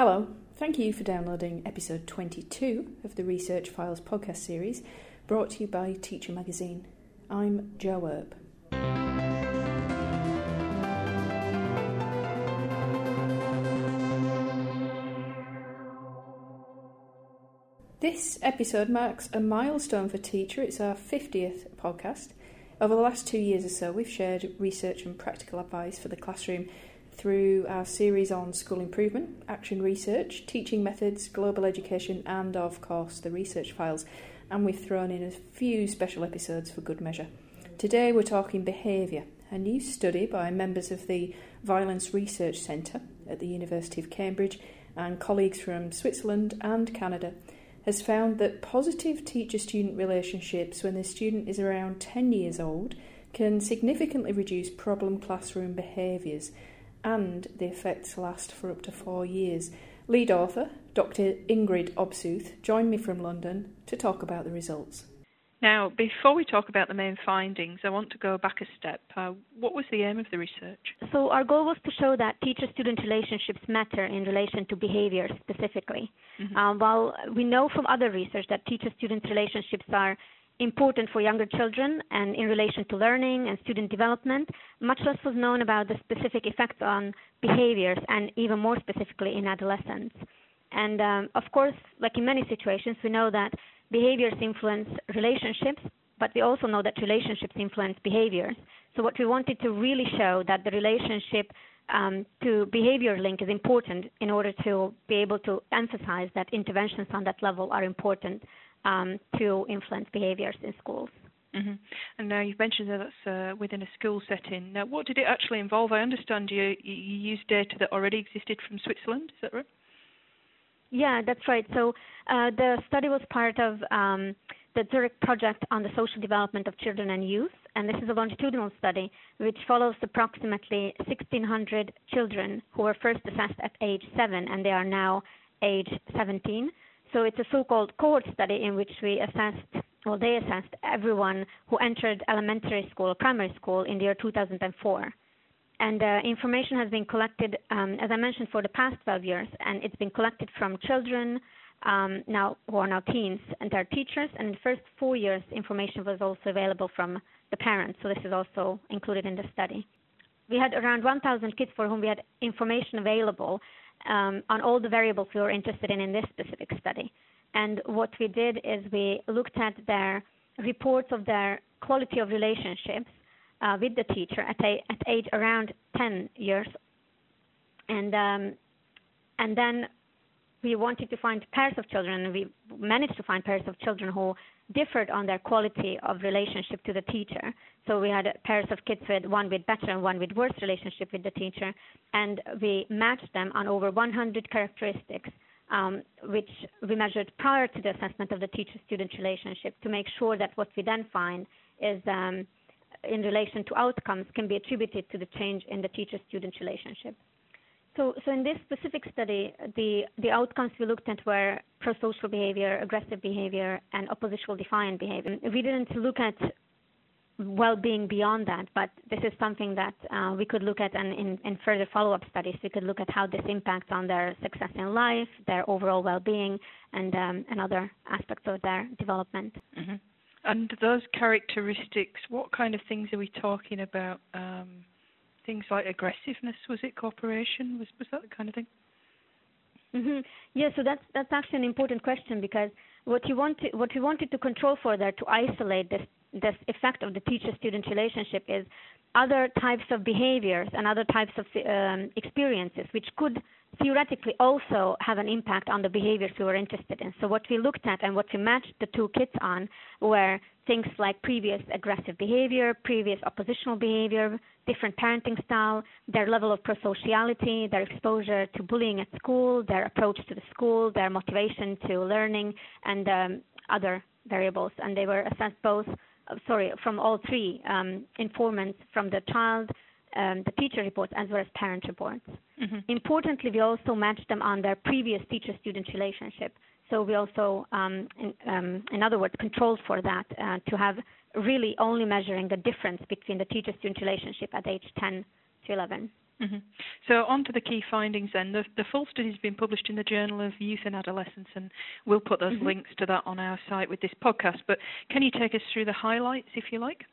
Hello, thank you for downloading episode 22 of the Research Files podcast series brought to you by Teacher Magazine. I'm Jo Earp. This episode marks a milestone for Teacher. It's our 50th podcast. Over the last two years or so, we've shared research and practical advice for the classroom through our series on school improvement, action research, teaching methods, global education, and of course the research files. And we've thrown in a few special episodes for good measure. Today we're talking behaviour, a new study by members of the Violence Research Centre at the University of Cambridge and colleagues from Switzerland and Canada has found that positive teacher student relationships when the student is around 10 years old can significantly reduce problem classroom behaviours and the effects last for up to four years. Lead author, Dr. Ingrid Obsuth, joined me from London to talk about the results. Now, before we talk about the main findings, I want to go back a step. Uh, what was the aim of the research? So, our goal was to show that teacher student relationships matter in relation to behavior specifically. Mm-hmm. Um, while we know from other research that teacher student relationships are important for younger children and in relation to learning and student development, much less was known about the specific effects on behaviors and even more specifically in adolescence. And um, of course, like in many situations, we know that behaviors influence relationships, but we also know that relationships influence behaviors. So what we wanted to really show that the relationship um, to behavior link is important in order to be able to emphasize that interventions on that level are important um, to influence behaviors in schools. Mm-hmm. And now you've mentioned that that's uh, within a school setting. Now, what did it actually involve? I understand you, you used data that already existed from Switzerland. Is that right? Yeah, that's right. So uh, the study was part of um, the Zurich project on the social development of children and youth, and this is a longitudinal study which follows approximately 1,600 children who were first assessed at age 7 and they are now age 17. So it's a so-called cohort study in which we assessed, well, they assessed everyone who entered elementary school, primary school in the year 2004. And uh, information has been collected, um, as I mentioned, for the past 12 years, and it's been collected from children um, now who are now teens and their teachers. And in the first four years, information was also available from the parents. So this is also included in the study. We had around 1,000 kids for whom we had information available um, on all the variables we were interested in in this specific study. And what we did is we looked at their reports of their quality of relationships uh, with the teacher at, a, at age around 10 years. And, um, and then we wanted to find pairs of children, and we managed to find pairs of children who differed on their quality of relationship to the teacher. So we had pairs of kids with one with better and one with worse relationship with the teacher, and we matched them on over 100 characteristics, um, which we measured prior to the assessment of the teacher-student relationship to make sure that what we then find is um, in relation to outcomes can be attributed to the change in the teacher-student relationship. So, so in this specific study, the, the outcomes we looked at were prosocial behavior, aggressive behavior, and oppositional defiant behavior. We didn't look at well-being beyond that, but this is something that uh, we could look at and in, in further follow-up studies. We could look at how this impacts on their success in life, their overall well-being, and, um, and other aspects of their development. Mm-hmm. And those characteristics, what kind of things are we talking about? Um, things like aggressiveness, was it cooperation? Was was that the kind of thing? Mm-hmm. Yeah, so that's that's actually an important question because what you want to, what we wanted to control for there to isolate this this effect of the teacher-student relationship is other types of behaviors and other types of um, experiences which could theoretically also have an impact on the behaviors we were interested in. So what we looked at and what we matched the two kids on were things like previous aggressive behavior, previous oppositional behavior, different parenting style, their level of prosociality, their exposure to bullying at school, their approach to the school, their motivation to learning, and um, other variables. And they were assessed both, sorry, from all three um, informants from the child, um, the teacher reports as well as parent reports. Mm-hmm. Importantly, we also matched them on their previous teacher-student relationship. So we also, um, in, um, in, other words, controlled for that uh, to have really only measuring the difference between the teacher-student relationship at age 10 to 11. Mm-hmm. So, on to the key findings then. The, the, full study has been published in the Journal of Youth and Adolescence, and we'll put those mm-hmm. links to that on our site with this podcast. But can you take us through the highlights, if you like?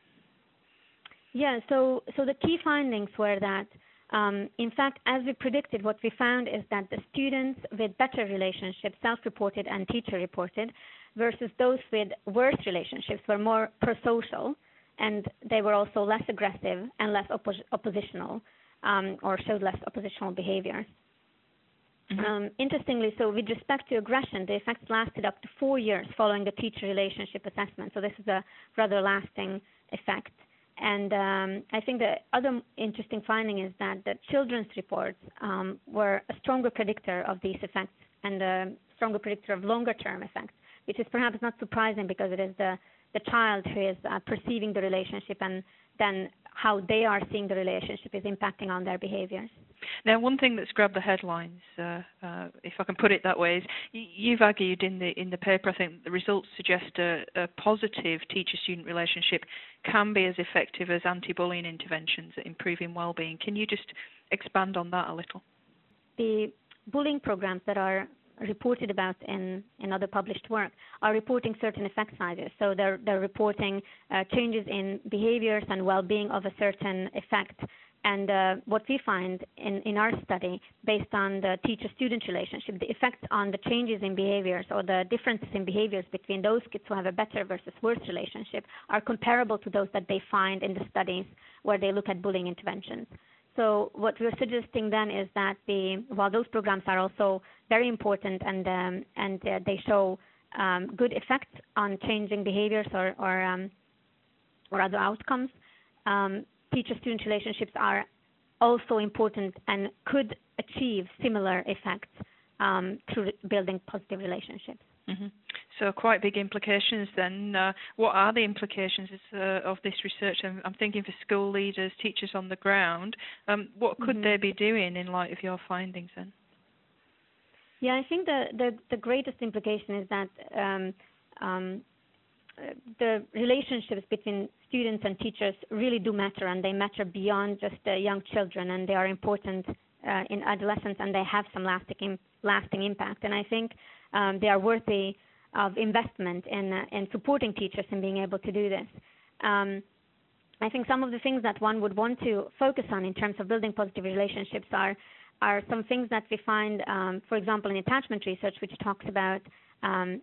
Yeah, so, so the key findings were that, um, in fact, as we predicted, what we found is that the students with better relationships, self reported and teacher reported, versus those with worse relationships, were more prosocial and they were also less aggressive and less oppo- oppositional um, or showed less oppositional behavior. Mm-hmm. Um, interestingly, so with respect to aggression, the effects lasted up to four years following the teacher relationship assessment. So this is a rather lasting effect. And um, I think the other interesting finding is that the children's reports um, were a stronger predictor of these effects and a stronger predictor of longer term effects, which is perhaps not surprising because it is the, the child who is uh, perceiving the relationship and then how they are seeing the relationship is impacting on their behaviors. Now, one thing that's grabbed the headlines, uh, uh, if I can put it that way, is you've argued in the in the paper. I think the results suggest a, a positive teacher-student relationship can be as effective as anti-bullying interventions at improving well-being. Can you just expand on that a little? The bullying programs that are reported about in, in other published work are reporting certain effect sizes. So they're, they're reporting uh, changes in behaviors and well-being of a certain effect. And uh, what we find in, in our study, based on the teacher-student relationship, the effects on the changes in behaviors or the differences in behaviors between those kids who have a better versus worse relationship are comparable to those that they find in the studies where they look at bullying interventions. So what we're suggesting then is that the while those programs are also very important and um, and uh, they show um, good effects on changing behaviors or or, um, or other outcomes, um, teacher-student relationships are also important and could achieve similar effects um, through building positive relationships. Mm-hmm. So quite big implications then. Uh, what are the implications uh, of this research? I'm, I'm, thinking for school leaders, teachers on the ground. Um, what could mm-hmm. they be doing in light of your findings then? Yeah, I think the the, the greatest implication is that um, um, the relationships between students and teachers really do matter, and they matter beyond just the young children, and they are important uh, in adolescence, and they have some lasting lasting impact. And I think um, they are worthy of investment in, uh, in supporting teachers in being able to do this. Um, I think some of the things that one would want to focus on in terms of building positive relationships are are some things that we find, um, for example, in attachment research, which talks about um,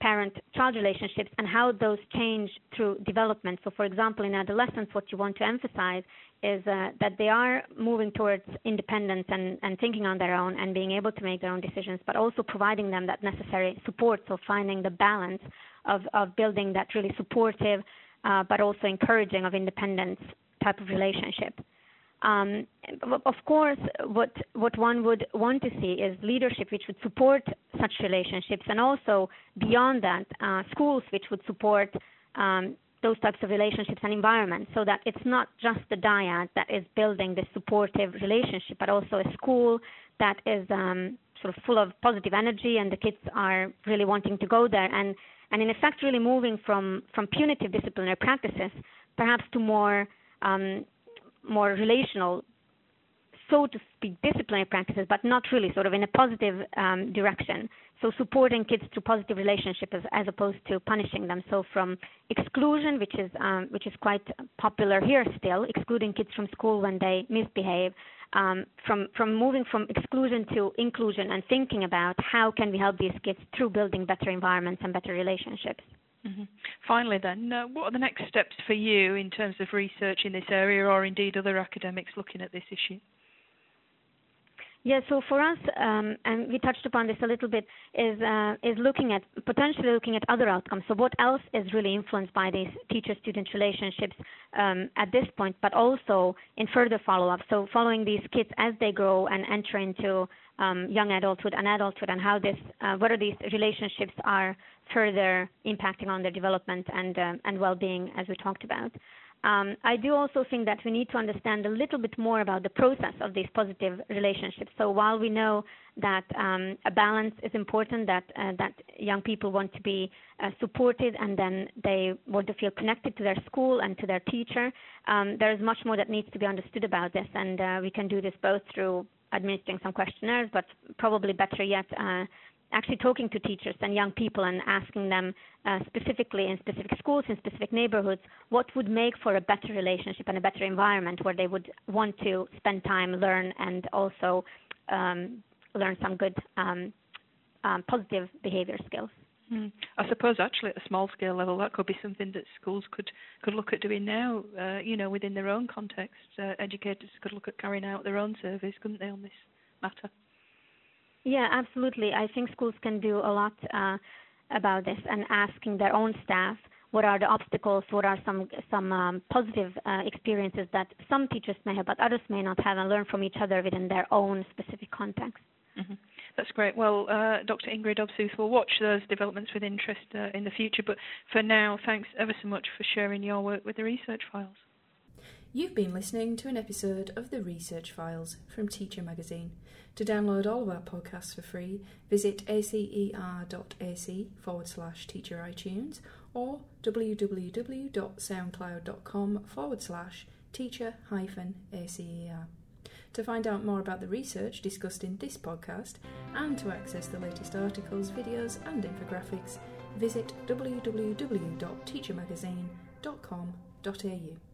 parent-child relationships and how those change through development. So, for example, in adolescence, what you want to emphasize is uh, that they are moving towards independence and, and thinking on their own and being able to make their own decisions, but also providing them that necessary support. So finding the balance of, of building that really supportive, uh, but also encouraging of independence type of relationship. Um, of course, what what one would want to see is leadership which would support such relationships, and also beyond that, uh, schools which would support um, those types of relationships and environments so that it's not just the dyad that is building this supportive relationship, but also a school that is um, sort of full of positive energy and the kids are really wanting to go there and, and in effect really moving from, from punitive disciplinary practices perhaps to more um, more relational so to speak, disciplinary practices, but not really, sort of in a positive um, direction. So supporting kids through positive relationships as, as, opposed to punishing them. So from exclusion, which is um, which is quite popular here still, excluding kids from school when they misbehave. Um, from from moving from exclusion to inclusion and thinking about how can we help these kids through building better environments and better relationships. Mm-hmm. Finally, then, uh, what are the next steps for you in terms of research in this area, or indeed other academics looking at this issue? Yeah, so for us, um, and we touched upon this a little bit, is uh, is looking at potentially looking at other outcomes. So what else is really influenced by these teacher-student relationships um, at this point, but also in further follow-up. So following these kids as they grow and enter into um, young adulthood and adulthood, and how this, uh, whether these relationships are further impacting on their development and um, and well-being, as we talked about. Um, I do also think that we need to understand a little bit more about the process of these positive relationships. So while we know that um, a balance is important, that uh, that young people want to be uh, supported and then they want to feel connected to their school and to their teacher, um, there is much more that needs to be understood about this, and uh, we can do this both through administering some questionnaires, but probably better yet, uh, actually talking to teachers and young people and asking them uh, specifically in specific schools, in specific neighborhoods, what would make for a better relationship and a better environment where they would want to spend time, learn, and also um, learn some good um, um, positive behavior skills. Mm. I suppose actually at a small scale level that could be something that schools could could look at doing now. Uh, you know, within their own context, uh, educators could look at carrying out their own surveys, couldn't they, on this matter? Yeah, absolutely. I think schools can do a lot uh, about this and asking their own staff what are the obstacles, what are some some um, positive uh, experiences that some teachers may have, but others may not have, and learn from each other within their own specific context. Mm-hmm. That's great. Well, uh, Dr. Ingrid Obsuth will watch those developments with interest uh, in the future. But for now, thanks ever so much for sharing your work with the research files. You've been listening to an episode of the Research Files from Teacher Magazine. To download all of our podcasts for free, visit acer.ac forward slash teacher iTunes or www.soundcloud.com forward slash teacher hyphen acer. To find out more about the research discussed in this podcast and to access the latest articles, videos, and infographics, visit www.teachermagazine.com.au.